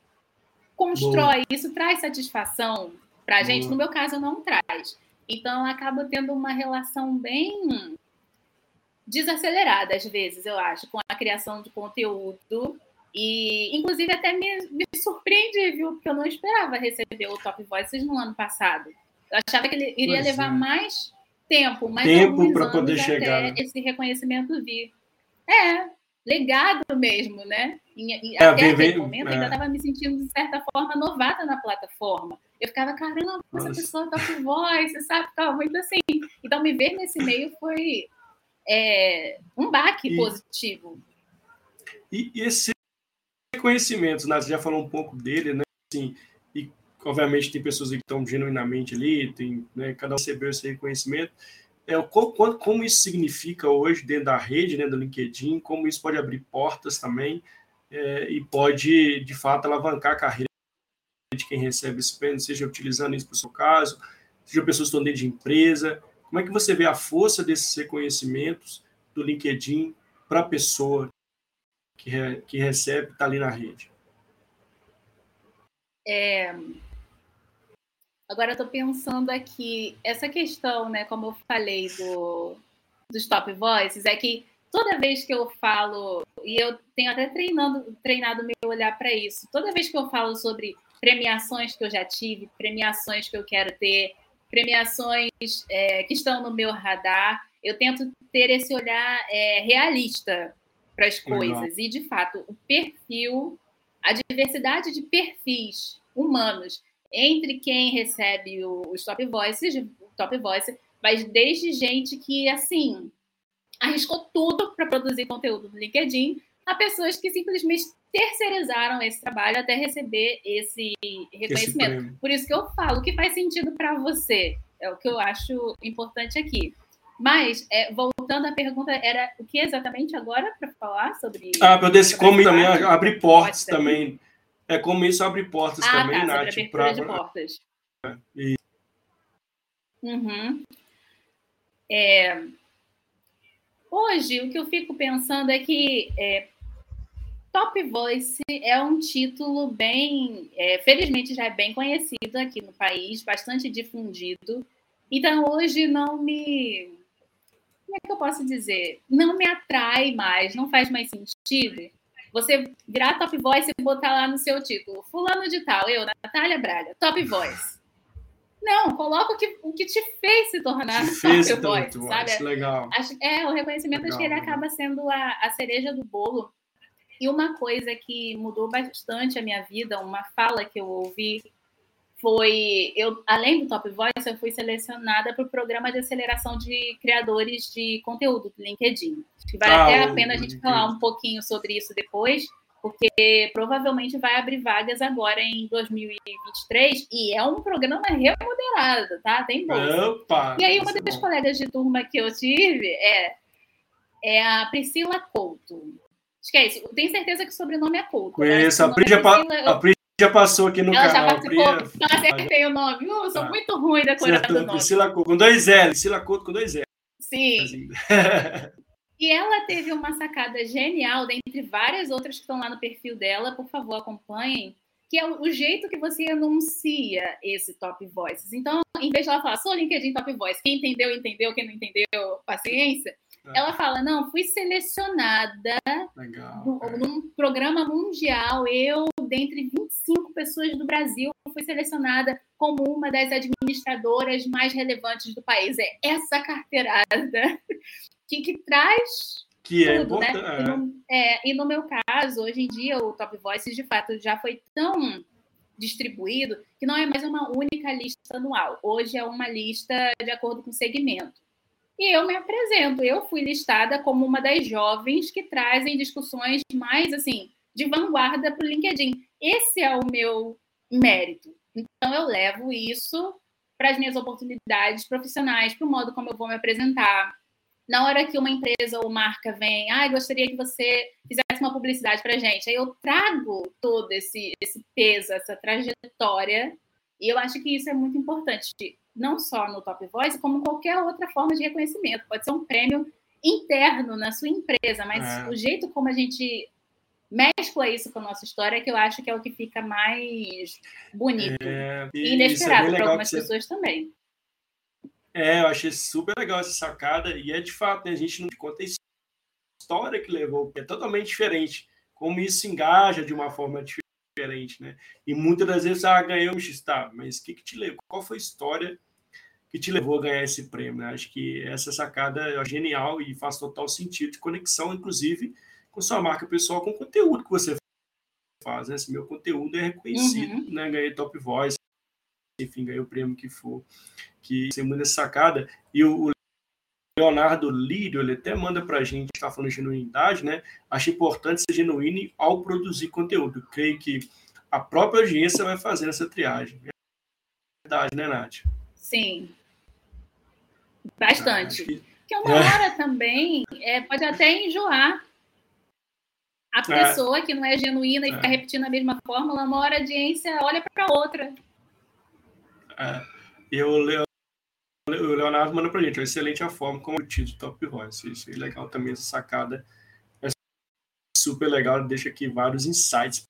constrói, Boa. isso traz satisfação para a gente. No meu caso, não traz. Então, acaba tendo uma relação bem desacelerada, às vezes, eu acho, com a criação de conteúdo. E, inclusive, até me, me surpreende, viu? Porque eu não esperava receber o Top Voices no ano passado. Eu achava que ele iria pois levar é. mais tempo, mais tempo para poder chegar. Né? esse reconhecimento vir. É, legado mesmo, né? E, e é, até aquele momento é. ainda estava me sentindo, de certa forma, novata na plataforma. Eu ficava, caramba, Nossa. essa pessoa tá com voz, você sabe? Ficava muito assim. Então, me ver nesse meio foi é, um baque e, positivo. E, e esse reconhecimento? Você já falou um pouco dele, né? Assim, e, obviamente, tem pessoas que estão genuinamente ali, tem, né, cada um recebeu esse reconhecimento é, como, como isso significa hoje dentro da rede, né, do LinkedIn, como isso pode abrir portas também é, e pode, de fato, alavancar a carreira de quem recebe esse prêmio, seja utilizando isso para o seu caso, seja pessoas que estão dentro de empresa. Como é que você vê a força desses reconhecimentos do LinkedIn para a pessoa que, re, que recebe, está ali na rede? É, Agora eu estou pensando aqui, essa questão, né, como eu falei do, dos top voices, é que toda vez que eu falo, e eu tenho até treinando, treinado meu olhar para isso, toda vez que eu falo sobre premiações que eu já tive, premiações que eu quero ter, premiações é, que estão no meu radar, eu tento ter esse olhar é, realista para as coisas. E, de fato, o perfil, a diversidade de perfis humanos entre quem recebe os top voices, top voice, mas desde gente que, assim, arriscou tudo para produzir conteúdo no LinkedIn, a pessoas que simplesmente terceirizaram esse trabalho até receber esse reconhecimento. Esse Por isso que eu falo que faz sentido para você. É o que eu acho importante aqui. Mas, é, voltando à pergunta, era o que exatamente agora para falar sobre. Ah, meu Deus, como também abre portas também. É como isso abre portas ah, também, tá, Nath. Pra... de portas. É, e... Uhum. É... Hoje, o que eu fico pensando é que é, Top Voice é um título bem, é, felizmente já é bem conhecido aqui no país, bastante difundido. Então hoje não me, como é que eu posso dizer, não me atrai mais, não faz mais sentido. Você virar Top Voice e botar lá no seu título, fulano de tal, eu, Natália Braga, Top Voice. Não, coloca o que, o que te fez se tornar te fez Top Voice, sabe? Legal. Acho, é, o reconhecimento legal, acho que ele acaba sendo a, a cereja do bolo e uma coisa que mudou bastante a minha vida, uma fala que eu ouvi, foi eu além do Top Voice, eu fui selecionada para o programa de aceleração de criadores de conteúdo do LinkedIn. Acho que vale ah, até a pena a gente falar um pouquinho sobre isso depois, porque provavelmente vai abrir vagas agora em 2023 e é um programa remodelado, tá? Tem bolsa. Opa, e aí uma das bom. colegas de turma que eu tive é é a Priscila Couto. Esquece, tenho certeza que o sobrenome é Couto. Né? Conheço, a Pri, já, a Pri já passou aqui no ela canal. Ela já participou, Pri... então acertei o nome. Uh, sou ah. muito ruim decorando o nome. Priscila Couto, com dois L, Priscila Couto com dois L. Sim. e ela teve uma sacada genial, dentre várias outras que estão lá no perfil dela, por favor, acompanhem, que é o jeito que você anuncia esse Top Voices. Então, em vez de ela falar, sou LinkedIn Top Voice, quem entendeu, entendeu, quem não entendeu, paciência, é. Ela fala: não, fui selecionada Legal, no, é. num programa mundial. Eu, dentre 25 pessoas do Brasil, fui selecionada como uma das administradoras mais relevantes do país. É essa carteirada que, que traz. Que é tudo, é né? E no, é, e no meu caso, hoje em dia, o Top Voice de fato já foi tão distribuído que não é mais uma única lista anual. Hoje é uma lista de acordo com segmento. E eu me apresento. Eu fui listada como uma das jovens que trazem discussões mais assim de vanguarda para o LinkedIn. Esse é o meu mérito. Então eu levo isso para as minhas oportunidades profissionais, para o modo como eu vou me apresentar. Na hora que uma empresa ou marca vem, ah, gostaria que você fizesse uma publicidade para gente, aí eu trago todo esse, esse peso, essa trajetória, e eu acho que isso é muito importante não só no Top Voice, como qualquer outra forma de reconhecimento. Pode ser um prêmio interno na sua empresa, mas é. o jeito como a gente mescla isso com a nossa história é que eu acho que é o que fica mais bonito é, e, e inesperado é para algumas você... pessoas também. É, eu achei super legal essa sacada e é de fato, né, a gente não conta a história que levou, que é totalmente diferente, como isso engaja de uma forma diferente diferente, né? E muitas das vezes, ah, ganhou, tá, mas o que, que te levou? Qual foi a história que te levou a ganhar esse prêmio? Né? Acho que essa sacada é genial e faz total sentido de conexão, inclusive, com sua marca pessoal, com o conteúdo que você faz. Né? Se meu conteúdo é reconhecido, uhum. né? Ganhei Top Voice, enfim, ganhei o prêmio que for. Que é muito essa sacada. E o, o Leonardo Lírio, ele até manda para a gente, está falando de genuinidade, né? Acho importante ser genuíno ao produzir conteúdo. Creio que a própria audiência vai fazer essa triagem. Verdade, né, Nath? Sim. Bastante. Ah, que... Porque uma hora também é, pode até enjoar. A é. pessoa é. que não é genuína e é. fica repetindo a mesma fórmula, uma hora a audiência olha para outra. É. Eu, o Leonardo manda pra gente, excelente a forma como o título Top Voice. Isso é legal também, essa sacada é super legal, deixa aqui vários insights.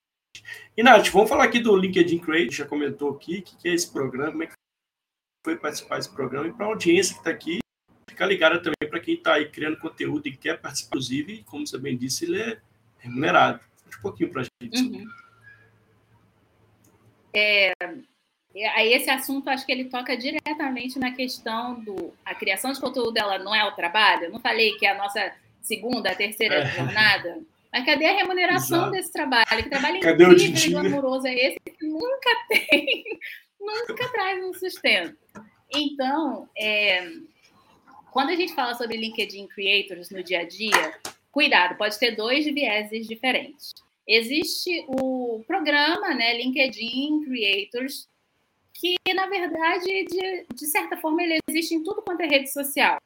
E Nath, vamos falar aqui do LinkedIn Create, já comentou aqui, o que é esse programa, como é que foi participar desse programa, e para a audiência que está aqui, ficar ligada também para quem está aí criando conteúdo e quer participar, inclusive, como você bem disse, ele é remunerado. um pouquinho para a gente. Uhum. É, Aí esse assunto acho que ele toca diretamente na questão do a criação de conteúdo ela não é o trabalho. Eu não falei que é a nossa segunda, terceira é. jornada. Mas cadê a remuneração Exato. desse trabalho? Que trabalho cadê incrível e glamouroso é esse que nunca tem, nunca traz um sustento. Então, é, quando a gente fala sobre LinkedIn Creators no dia a dia, cuidado, pode ter dois vieses diferentes. Existe o programa, né, LinkedIn Creators, que, na verdade, de, de certa forma, ele existe em tudo quanto é rede social.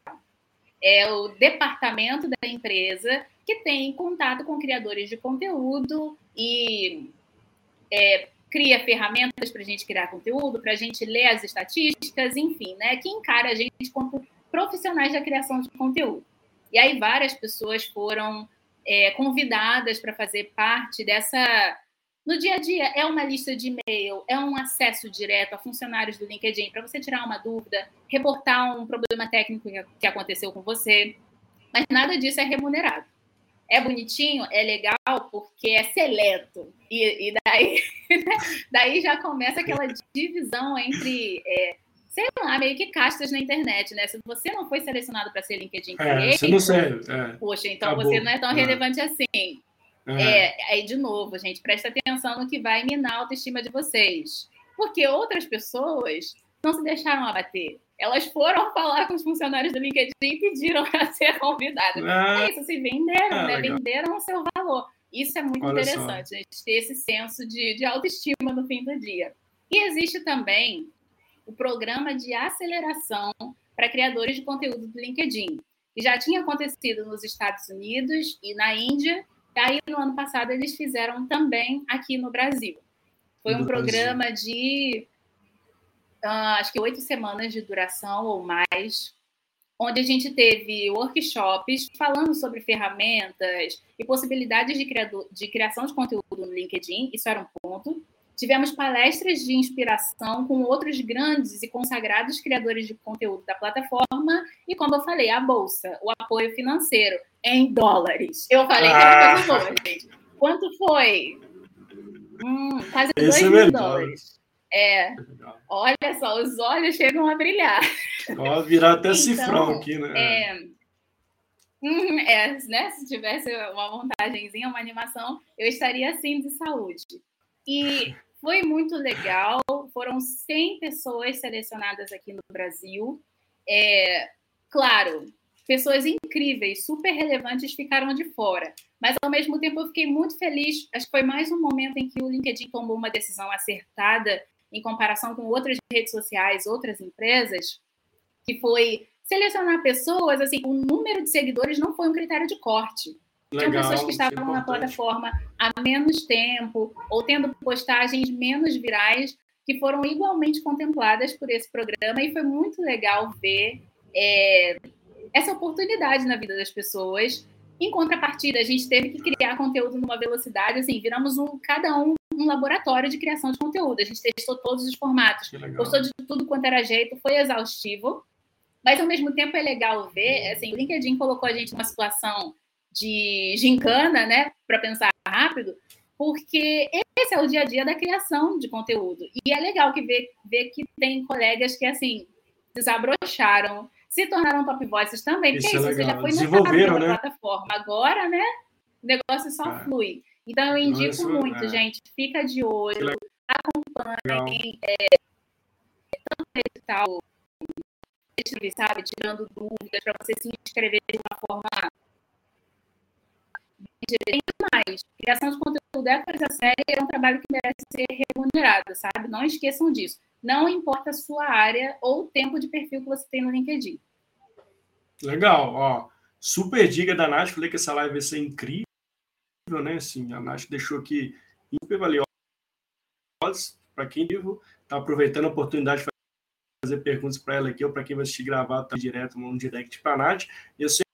É o departamento da empresa que tem contato com criadores de conteúdo e é, cria ferramentas para a gente criar conteúdo, para a gente ler as estatísticas, enfim, né? Que encara a gente como profissionais da criação de conteúdo. E aí várias pessoas foram é, convidadas para fazer parte dessa. No dia a dia, é uma lista de e-mail, é um acesso direto a funcionários do LinkedIn para você tirar uma dúvida, reportar um problema técnico que aconteceu com você. Mas nada disso é remunerado. É bonitinho, é legal, porque é seleto. E, e daí, daí já começa aquela divisão entre é, sei lá, meio que castas na internet, né? Se você não foi selecionado para ser LinkedIn Creator, é, você não serve. É. Poxa, então Acabou. você não é tão é. relevante assim. É. é. aí, de novo, gente, presta atenção no que vai minar a autoestima de vocês. Porque outras pessoas não se deixaram abater. Elas foram falar com os funcionários do LinkedIn e pediram para ser convidadas. É, isso, se venderam, é, né? Legal. Venderam o seu valor. Isso é muito Olha interessante, só. gente, ter esse senso de, de autoestima no fim do dia. E existe também o programa de aceleração para criadores de conteúdo do LinkedIn, que já tinha acontecido nos Estados Unidos e na Índia, aí no ano passado eles fizeram também aqui no Brasil. Foi um programa de uh, acho que oito semanas de duração ou mais, onde a gente teve workshops falando sobre ferramentas e possibilidades de, de criação de conteúdo no LinkedIn, isso era um ponto. Tivemos palestras de inspiração com outros grandes e consagrados criadores de conteúdo da plataforma e, como eu falei, a bolsa, o apoio financeiro em dólares. Eu falei que era coisa boa, gente. Quanto foi? Hum, quase Esse 2 é mil dólares. É. Olha só, os olhos chegam a brilhar. Ó, virar até então, cifrão aqui, né? É, hum, é, né? Se tivesse uma montagenzinha, uma animação, eu estaria assim de saúde. E foi muito legal. Foram 100 pessoas selecionadas aqui no Brasil. É, claro, pessoas incríveis, super relevantes ficaram de fora. Mas, ao mesmo tempo, eu fiquei muito feliz. Acho que foi mais um momento em que o LinkedIn tomou uma decisão acertada em comparação com outras redes sociais, outras empresas, que foi selecionar pessoas, assim, o número de seguidores não foi um critério de corte. Legal, Tinha pessoas que estavam é na plataforma há menos tempo ou tendo postagens menos virais que foram igualmente contempladas por esse programa e foi muito legal ver é, essa oportunidade na vida das pessoas. Em contrapartida, a gente teve que criar conteúdo numa velocidade, assim, viramos um, cada um um laboratório de criação de conteúdo. A gente testou todos os formatos, gostou de tudo quanto era jeito, foi exaustivo, mas ao mesmo tempo é legal ver, assim, o LinkedIn colocou a gente numa situação de gincana, né, para pensar rápido, porque esse é o dia a dia da criação de conteúdo. E é legal que ver, ver que tem colegas que, assim, desabrocharam, se tornaram top voices também, porque isso, é isso você já foi notado né? plataforma. Agora, né, o negócio só é. flui. Então, eu indico isso, muito, é. gente, fica de olho, acompanhem, é, tanto edital, sabe, tirando dúvidas, para você se inscrever de uma forma tem mais. Criação de conteúdo é coisa séria é um trabalho que merece ser remunerado, sabe? Não esqueçam disso. Não importa a sua área ou o tempo de perfil que você tem no LinkedIn. Legal, ó. Super dica da Nath. Falei que essa live vai ser incrível, né? Assim, a Nath deixou aqui super valiosa para quem vivo. Tá aproveitando a oportunidade de fazer perguntas para ela aqui ou para quem vai assistir gravado tá direto no direct para a Nath. E sei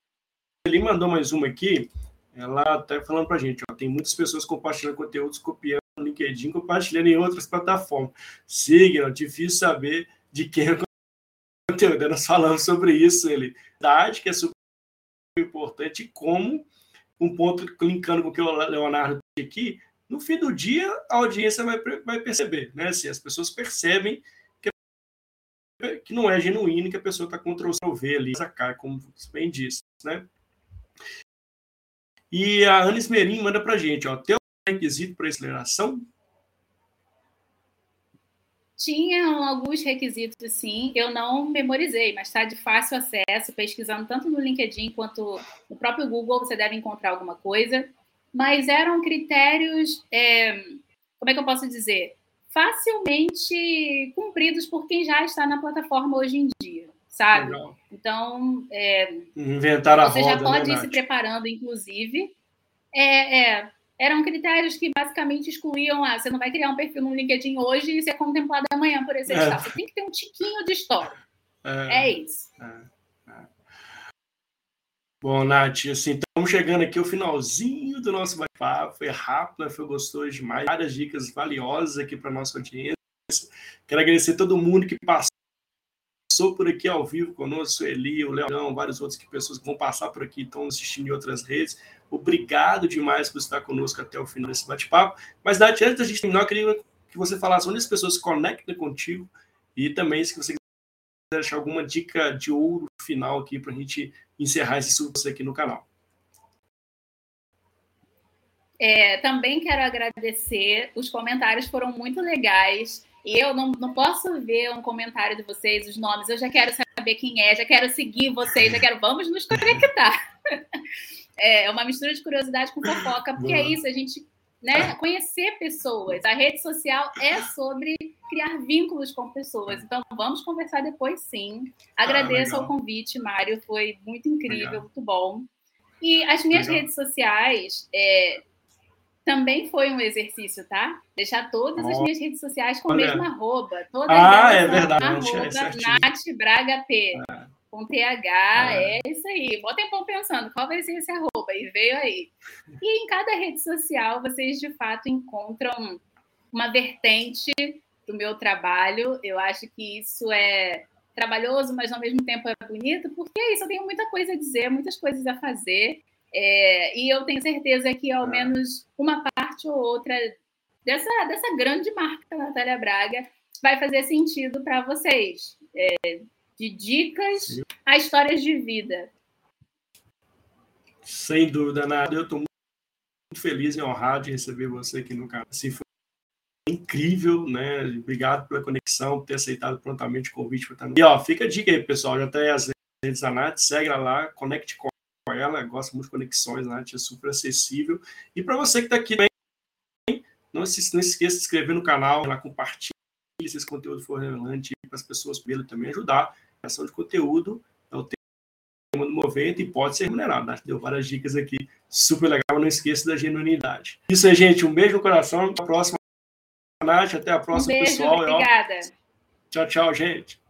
ele mandou mais uma aqui ela está falando para a gente, ó, tem muitas pessoas compartilhando conteúdos, copiando no LinkedIn, compartilhando em outras plataformas. Siga, é difícil saber de quem é o conteúdo. Nós falamos sobre isso, ele. Verdade que é super importante, como um ponto linkando com o que o Leonardo disse aqui, no fim do dia a audiência vai, vai perceber, né? Assim, as pessoas percebem que, que não é genuíno, que a pessoa está com o V ali, como bem disse, né? E a Ana Esmerim manda para a gente, ó, tem um requisito para aceleração? Tinha alguns requisitos, sim. Eu não memorizei, mas está de fácil acesso. Pesquisando tanto no LinkedIn quanto no próprio Google, você deve encontrar alguma coisa. Mas eram critérios, é, como é que eu posso dizer? Facilmente cumpridos por quem já está na plataforma hoje em dia sabe? Legal. Então, é, inventar a você roda, já né, pode né, ir se preparando, inclusive. É, é, eram critérios que basicamente excluíam, ah, você não vai criar um perfil no LinkedIn hoje e ser contemplado amanhã por esse é. Você tem que ter um tiquinho de história. É, é isso. É. Bom, Nath, assim, estamos chegando aqui ao finalzinho do nosso bate-papo. Foi rápido, foi gostoso demais. Várias dicas valiosas aqui para nossa audiência. Quero agradecer a todo mundo que passou por aqui ao vivo conosco, Eli, o Leão, várias outras pessoas que vão passar por aqui, estão assistindo em outras redes. Obrigado demais por estar conosco até o final desse bate-papo. Mas, Nath, antes da gente terminar, eu queria que você falasse onde as pessoas se conectam contigo e também, se você quiser deixar alguma dica de ouro final aqui para a gente encerrar esse surto aqui no canal. É, também quero agradecer, os comentários foram muito legais. E eu não, não posso ver um comentário de vocês, os nomes, eu já quero saber quem é, já quero seguir vocês, já quero, vamos nos conectar. É uma mistura de curiosidade com fofoca, porque é é isso, a gente né, conhecer pessoas. A rede social é sobre criar vínculos com pessoas. Então, vamos conversar depois, sim. Agradeço ah, ao convite, Mário, foi muito incrível, legal. muito bom. E as minhas legal. redes sociais é, também foi um exercício, tá? Deixar todas as minhas redes sociais com o mesmo arroba. Todas ah, é verdade. Arroba Nath Braga P. Ah com TH, ah. é isso aí. Bom tempão pensando qual vai ser esse arroba, e veio aí. E em cada rede social vocês de fato encontram uma vertente do meu trabalho. Eu acho que isso é trabalhoso, mas ao mesmo tempo é bonito, porque é isso, eu tenho muita coisa a dizer, muitas coisas a fazer. É, e eu tenho certeza que ao ah. menos uma parte ou outra dessa, dessa grande marca Natália Braga vai fazer sentido para vocês. É, de dicas a histórias de vida. Sem dúvida, nada. Eu estou muito feliz e honrado de receber você aqui no canal. Assim, foi incrível, né? Obrigado pela conexão, por ter aceitado prontamente o convite. Também. E ó, fica a dica aí, pessoal. Já tem as redes da Nath, segue lá, conecte com ela, gosta muito de conexões, a Nath é super acessível. E para você que está aqui também, não se, não esqueça de se inscrever no canal, lá compartilhe se esse conteúdo for relevante para as pessoas verem também ajudar criação de conteúdo é o tema do movimento e pode ser remunerado. Né? Deu várias dicas aqui, super legal. Não esqueça da genuinidade. Isso aí, gente. Um beijo no coração. Até a próxima, Nath. Até a próxima, um beijo, pessoal. Obrigada. Tchau, tchau, gente.